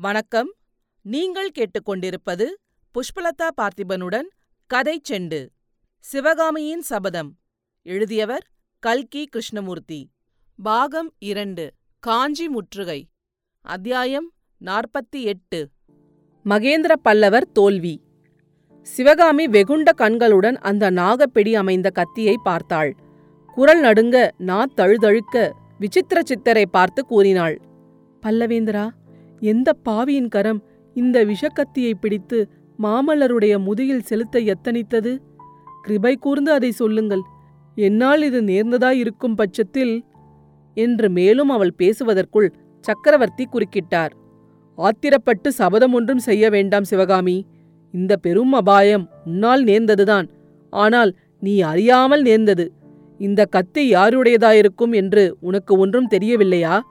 வணக்கம். நீங்கள் கேட்டுக்கொண்டிருப்பது புஷ்பலதா பார்த்திபனுடன் கதை செண்டு. சிவகாமியின் சபதம். எழுதியவர் கல்கி கிருஷ்ணமூர்த்தி. பாகம் இரண்டு. காஞ்சி முற்றுகை. அத்தியாயம் நாற்பத்தி எட்டு. மகேந்திர பல்லவர் தோல்வி. சிவகாமி வெகுண்ட கண்களுடன் அந்த நாகப்பிடி அமைந்த கத்தியை பார்த்தாள். குரல் நடுங்க நா தழுதழுக்க விசித்திர சித்தரை பார்த்து கூறினாள். பல்லவேந்திரா எந்த பாவியின் கரம் இந்த விஷக்கத்தியை பிடித்து மாமல்லருடைய முதுகில் செலுத்த எத்தனித்தது? கிருபை கூர்ந்து அதை சொல்லுங்கள். என்னால் இது நேர்ந்ததாயிருக்கும் பட்சத்தில் என்று மேலும் அவள் பேசுவதற்குள் சக்கரவர்த்தி குறுக்கிட்டார். ஆத்திரப்பட்டு சபதம் ஒன்றும் செய்ய வேண்டாம் சிவகாமி. இந்த பெரும் அபாயம் உன்னால் நேர்ந்ததுதான். ஆனால் நீ அறியாமல் நேர்ந்தது. இந்த கத்தி யாருடையதாயிருக்கும் என்று உனக்கு ஒன்றும் தெரியவில்லையா?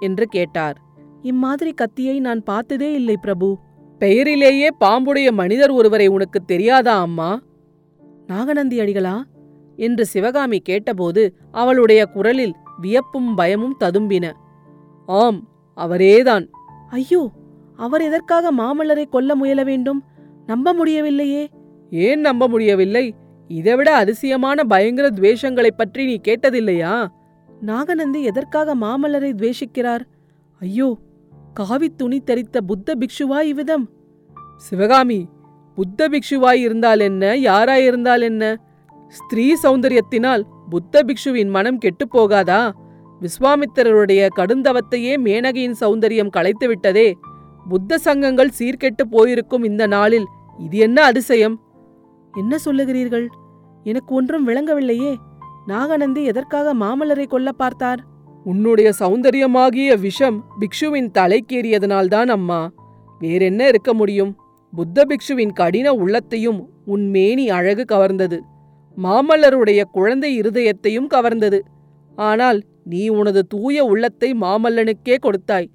என்று கேட்டார். இம்மாதிரி கத்தியை நான் பார்த்ததே இல்லை பிரபு. பெயரிலேயே பாம்புடைய மனிதர் ஒருவரை உனக்கு தெரியாதா அம்மா? நாகநந்தி அடிகளா? என்று சிவகாமி கேட்டபோது அவளுடைய குரலில் வியப்பும் பயமும் ததும்பின. ஆம் அவரேதான். ஐயோ அவர் எதற்காக மாமல்லரை கொல்ல முயல வேண்டும்? நம்ப முடியவில்லையே. ஏன் நம்ப முடியவில்லை? இதைவிட அதிசயமான பயங்கர துவேஷங்களைப் பற்றி நீ கேட்டதில்லையா? நாகநந்தி எதற்காக மாமல்லரை துவேஷிக்கிறார்? ஐயோ காவித் துணி தரித்த புத்த பிக்ஷுவாய் இவ்விதம். சிவகாமி புத்த பிக்ஷுவாய் இருந்தால் என்ன? யாராயிருந்தால் என்ன? ஸ்திரீ சௌந்தரியத்தினால் புத்த பிக்ஷுவின் மனம் கெட்டுப் போகாதா? விஸ்வாமித்திரருடைய கடுந்தவத்தையே மேனகையின் சௌந்தரியம் களைத்துவிட்டதே புத்த சங்கங்கள் சீர்கெட்டு போயிருக்கும் இந்த நாளில் இது என்ன அதிசயம்? என்ன சொல்லுகிறீர்கள்? எனக்கு ஒன்றும் விளங்கவில்லையே. நாகநந்தி எதற்காக மாமல்லரை கொல்ல பார்த்தார்? உன்னுடைய சௌந்தரியமாகிய விஷம் பிக்ஷுவின் தலைக்கேறியதனால்தான் அம்மா. வேறென்ன இருக்க முடியும்? புத்த பிக்ஷுவின் கடின உள்ளத்தையும் உன் மேனி அழகு கவர்ந்தது. மாமல்லருடைய குழந்தை இருதயத்தையும் கவர்ந்தது. ஆனால் நீ உனது தூய உள்ளத்தை மாமல்லனுக்கே கொடுத்தாய்.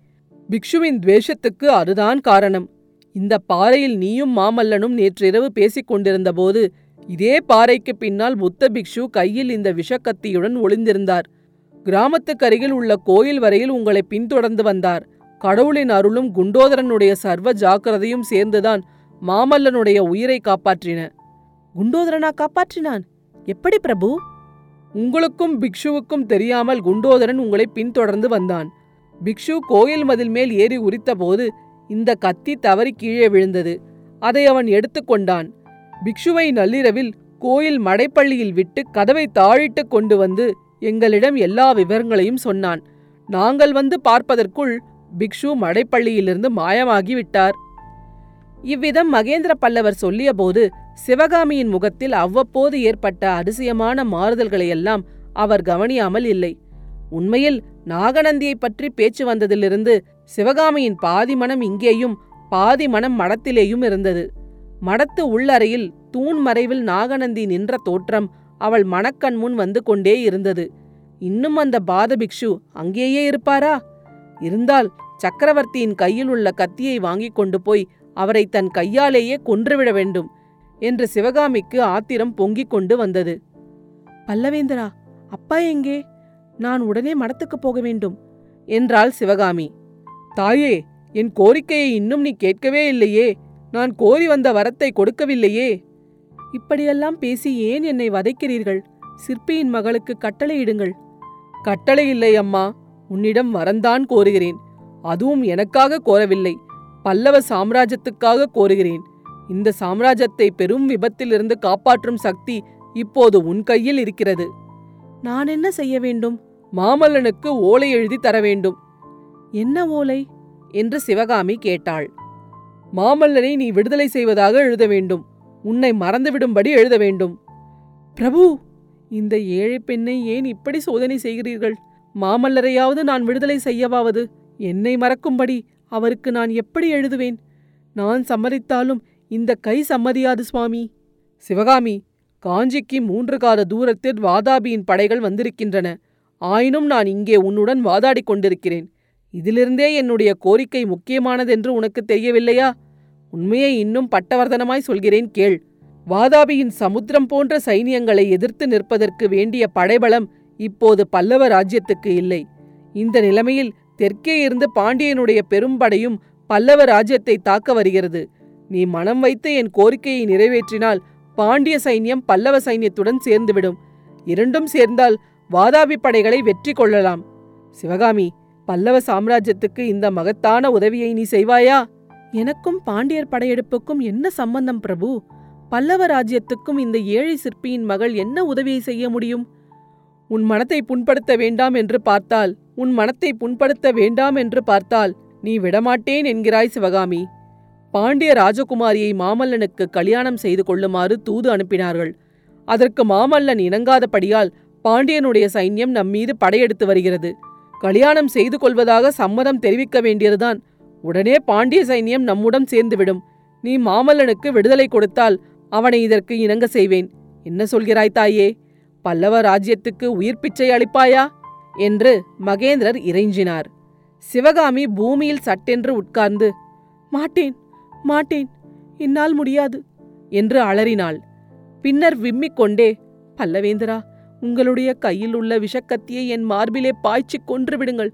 பிக்ஷுவின் துவேஷத்துக்கு அதுதான் காரணம். இந்த பாறையில் நீயும் மாமல்லனும் நேற்றிரவு பேசிக் கொண்டிருந்தபோது இதே பாறைக்கு பின்னால் புத்த பிக்ஷு கையில் இந்த விஷக்கத்தியுடன் ஒளிந்திருந்தார். கிராமத்துக்கருகில் உள்ள கோயில் வரையில் உங்களை பின்தொடர்ந்து வந்தார். கடவுளின் அருளும் குண்டோதரனுடைய சர்வ ஜாக்கிரதையும் சேர்ந்துதான் மாமல்லனுடைய உயிரை காப்பாற்றின. குண்டோதரனா காப்பாற்றினான்? எப்படி பிரபு? உங்களுக்கும் பிக்ஷுவுக்கும் தெரியாமல் குண்டோதரன் உங்களை பின்தொடர்ந்து வந்தான். பிக்ஷு கோயில் மதில் மேல் ஏறி உரித்தபோது இந்த கத்தி தவறி கீழே விழுந்தது. அதை அவன் எடுத்துக்கொண்டான் பிக்ஷுவை நள்ளிரவில் கோயில் மடைப்பள்ளியில் விட்டு கதவை தாழிட்டு கொண்டு வந்து எங்களிடம் எல்லா விவரங்களையும் சொன்னான். நாங்கள் வந்து பார்ப்பதற்குள் பிக்ஷு மடைப்பள்ளியிலிருந்து மாயமாகி விட்டார் இவ்விதம் மகேந்திர பல்லவர் சொல்லியபோது சிவகாமியின் முகத்தில் அவ்வப்போது ஏற்பட்ட அதிசயமான மாறுதல்களையெல்லாம் அவர் கவனியாமல் இல்லை. உண்மையில் நாகநந்தியை பற்றி பேச்சு வந்ததிலிருந்து சிவகாமியின் பாதி மனம் இங்கேயும் பாதி மனம் மடத்திலேயும் இருந்தது. மடத்து உள்ளறையில் தூண் மறைவில் நாகநந்தி நின்ற தோற்றம் அவள் மணக்கண் முன் வந்து கொண்டே இருந்தது. இன்னும் அந்த பாதபிக்ஷு அங்கேயே இருப்பாரா? இருந்தால் சக்கரவர்த்தியின் கையில் உள்ள கத்தியை வாங்கிக் கொண்டு போய் அவரை தன் கையாலேயே கொன்றுவிட வேண்டும் என்று சிவகாமிக்கு ஆத்திரம் பொங்கிக் கொண்டு வந்தது. பல்லவேந்திரா அப்பா எங்கே? நான் உடனே மடத்துக்கு போக வேண்டும் என்றாள் சிவகாமி. தாயே என் கோரிக்கையை இன்னும் நீ கேட்கவே இல்லையே. நான் கோரி வந்த வரத்தை கொடுக்கவில்லையே. இப்படியெல்லாம் பேசி ஏன் என்னை வதைக்கிறீர்கள்? சிற்பியின் மகளுக்கு கட்டளையிடுங்கள் கட்டளை இல்லை அம்மா. உன்னிடம் வரந்தான் கோருகிறேன். அதுவும் எனக்காக கோரவில்லை. பல்லவ சாம்ராஜ்யத்துக்காக கோருகிறேன். இந்த சாம்ராஜ்யத்தை பெரும் விபத்திலிருந்து காப்பாற்றும் சக்தி இப்போது உன் கையில் இருக்கிறது. நான் என்ன செய்ய வேண்டும்? மாமல்லனுக்கு ஓலை எழுதி தர வேண்டும். என்ன ஓலை? என்று சிவகாமி கேட்டாள். மாமல்லனை நீ விடுதலை செய்வதாக எழுத வேண்டும். உன்னை மறந்துவிடும்படி எழுத வேண்டும். பிரபு இந்த ஏழை பெண்ணை ஏன் இப்படி சோதனை செய்கிறீர்கள்? மாமல்லரையாவது நான் விடுதலை செய்யவாவது என்னை மறக்கும்படி அவருக்கு நான் எப்படி எழுதுவேன்? நான் சம்மதித்தாலும் இந்த கை சம்மதியாது சுவாமி. சிவகாமி காஞ்சிக்கு மூன்று கால தூரத்தில் வாதாபியின் படைகள் வந்திருக்கின்றன. ஆயினும் நான் இங்கே உன்னுடன் வாதாடிக் கொண்டிருக்கிறேன். இதிலிருந்தே என்னுடைய கோரிக்கை முக்கியமானதென்று உனக்கு தெரியவில்லையா? உண்மையை இன்னும் பட்டவர்தனமாய் சொல்கிறேன் கேள். வாதாபியின் சமுத்திரம் போன்ற சைனியங்களை எதிர்த்து நிற்பதற்கு வேண்டிய படைபலம் இப்போது பல்லவ ராஜ்யத்துக்கு இல்லை. இந்த நிலைமையில் தெற்கே இருந்து பாண்டியனுடைய பெரும்படையும் பல்லவ ராஜ்யத்தை தாக்க வருகிறது. நீ மனம் வைத்து என் கோரிக்கையை நிறைவேற்றினால் பாண்டிய சைன்யம் பல்லவ சைன்யத்துடன் சேர்ந்துவிடும். இரண்டும் சேர்ந்தால் வாதாபி படைகளை வெற்றி கொள்ளலாம். சிவகாமி பல்லவ சாம்ராஜ்யத்துக்கு இந்த மகத்தான உதவியை நீ செய்வாயா? எனக்கும் பாண்டியர் படையெடுப்புக்கும் என்ன சம்பந்தம் பிரபு? பல்லவ ராஜ்யத்துக்கும் இந்த ஏழை சிற்பியின் மகள் என்ன உதவியை செய்ய முடியும்? உன் மனத்தை புண்படுத்த வேண்டாம் என்று பார்த்தால் உன் மனத்தை புண்படுத்த வேண்டாம் என்று பார்த்தால் நீ விடமாட்டேன் என்கிறாய் சிவகாமி. பாண்டிய ராஜகுமாரியை மாமல்லனுக்கு கல்யாணம் செய்து கொள்ளுமாறு தூது அனுப்பினார்கள். அதற்கு மாமல்லன் இணங்காதபடியால் பாண்டியனுடைய சைன்யம் நம்மீது படையெடுத்து வருகிறது. கல்யாணம் செய்து கொள்வதாக சம்மதம் தெரிவிக்க வேண்டியதுதான் உடனே பாண்டிய சைன்யம் நம்முடன் சேர்ந்துவிடும். நீ மாமல்லனுக்கு விடுதலை கொடுத்தால் அவனை இதற்கு இணங்க செய்வேன். என்ன சொல்கிறாய் தாயே? பல்லவ ராஜ்யத்துக்கு உயிர் பிச்சை அளிப்பாயா? என்று மகேந்திரர் இறைஞ்சினார். சிவகாமி பூமியில் சட்டென்று உட்கார்ந்து மாட்டேன் மாட்டேன் என்னால் முடியாது என்று அலறினாள். பின்னர் விம்மிக் கொண்டே பல்லவேந்திரா உங்களுடைய கையில் உள்ள விஷக்கத்தியை என் மார்பிலே பாய்ச்சிக் கொன்று விடுங்கள்.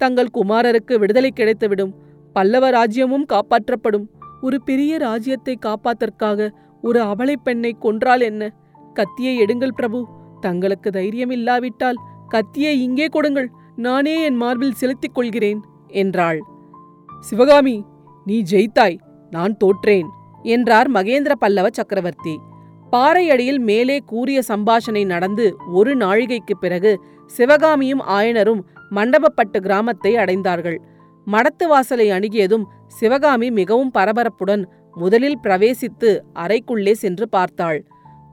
தங்கள் குமாரருக்கு விடுதலை கிடைத்துவிடும். பல்லவ ராஜ்யமும் காப்பாற்றப்படும். ஒரு பெரிய ராஜ்யத்தை காப்பாத்தற்காக ஒரு அவளை பெண்ணை கொன்றால் என்ன? கத்தியை எடுங்கள் பிரபு. தங்களுக்கு தைரியம் இல்லாவிட்டால் கத்தியை இங்கே கொடுங்கள். நானே என் மார்பில் செலுத்திக் கொள்கிறேன் என்றாள். சிவகாமி நீ ஜெயித்தாய் நான் தோற்றேன் என்றார் மகேந்திர பல்லவ சக்கரவர்த்தி. பாறை அடியில் மேலே கூறிய சம்பாஷணை நடந்து ஒரு நாழிகைக்குப் பிறகு சிவகாமியும் ஆயனரும் மண்டபப்பட்டு கிராமத்தை அடைந்தார்கள். மடத்து வாசலை அணுகியதும் சிவகாமி மிகவும் பரபரப்புடன் முதலில் பிரவேசித்து அறைக்குள்ளே சென்று பார்த்தாள்.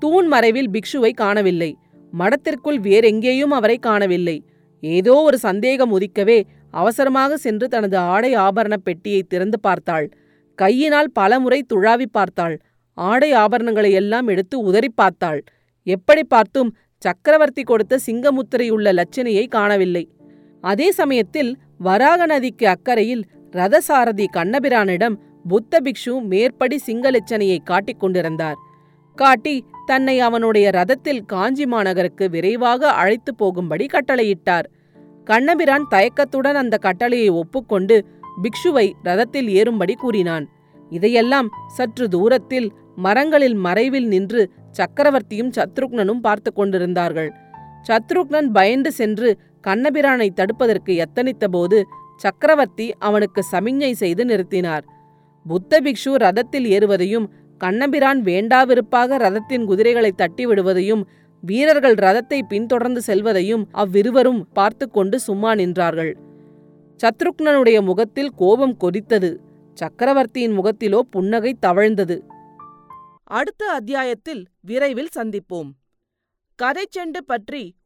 தூண் மறைவில் பிக்ஷுவை காணவில்லை. மடத்திற்குள் வேறெங்கேயும் அவரை காணவில்லை. ஏதோ ஒரு சந்தேகம் உதிக்கவே அவசரமாக சென்று தனது ஆடை ஆபரண பெட்டியை திறந்து பார்த்தாள். கையினால் பலமுறை துழாவி பார்த்தாள். ஆடை ஆபரணங்களை எல்லாம் எடுத்து உதறி பார்த்தாள். எப்படி பார்த்தும் சக்கரவர்த்தி கொடுத்த சிங்கமுத்திரையுள்ள லட்சணையை காணவில்லை. அதே சமயத்தில் வராக நதிக்கு அக்கறையில் ரதசாரதி கண்ணபிரானிடம் புத்த பிக்ஷு மேற்படி சிங்க காட்டிக் கொண்டிருந்தார். காட்டி தன்னை அவனுடைய ரதத்தில் காஞ்சி மாநகருக்கு விரைவாக அழைத்து போகும்படி கட்டளையிட்டார். கண்ணபிரான் தயக்கத்துடன் அந்த கட்டளையை ஒப்புக்கொண்டு பிக்ஷுவை ரதத்தில் ஏறும்படி கூறினான். இதையெல்லாம் சற்று தூரத்தில் மரங்களில் மறைவில் நின்று சக்கரவர்த்தியும் சத்ருக்னனும் பார்த்து கொண்டிருந்தார்கள். சத்ருக்னன் பயந்து சென்று கண்ணபிரானை தடுப்பதற்கு எத்தனித்தபோது சக்கரவர்த்தி அவனுக்கு சமிஞ்ஞை செய்து நிறுத்தினார். புத்த பிக்ஷு ரதத்தில் ஏறுவதையும் கண்ணபிரான் வேண்டாவிருப்பாக ரதத்தின் குதிரைகளை தட்டி விடுவதையும் வீரர்கள் ரதத்தை பின்தொடர்ந்து செல்வதையும் அவ்விருவரும் பார்த்து கொண்டு சும்மா நின்றார்கள். சத்ருக்னனுடைய முகத்தில் கோபம் கொதித்தது. சக்கரவர்த்தியின் முகத்திலோ புன்னகை தவழ்ந்தது. அடுத்த அத்தியாயத்தில் விரைவில் சந்திப்போம். கதைச்செண்டு பற்றி